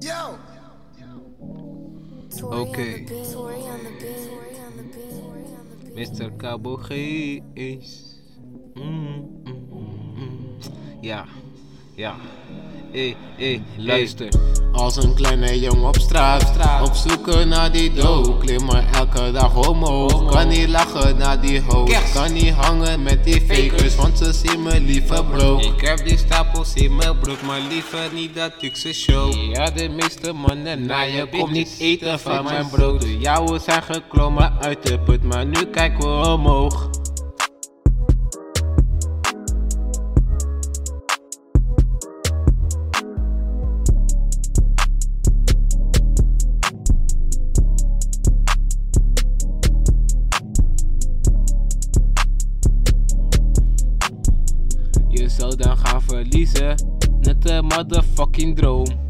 Yo. Oké. Mr. Cabo Gees. Mm, mm, mm. Ja, ja. Hé, hé, luister. Als een kleine jongen op straat, op zoeken naar die dood. Klimmen elke dag omhoog, kan niet lachen naar die hoofd. Kan niet hangen met die fakers, want ze zien me liever brood. Ik heb die stapels in mijn broek, maar liever niet dat ik ze show. Ja, de meeste mannen na je komt niet eten van mijn brood. De jouwe zijn geklommen uit de put, maar nu kijken we omhoog. Dan gaan verliezen, net een motherfucking droom.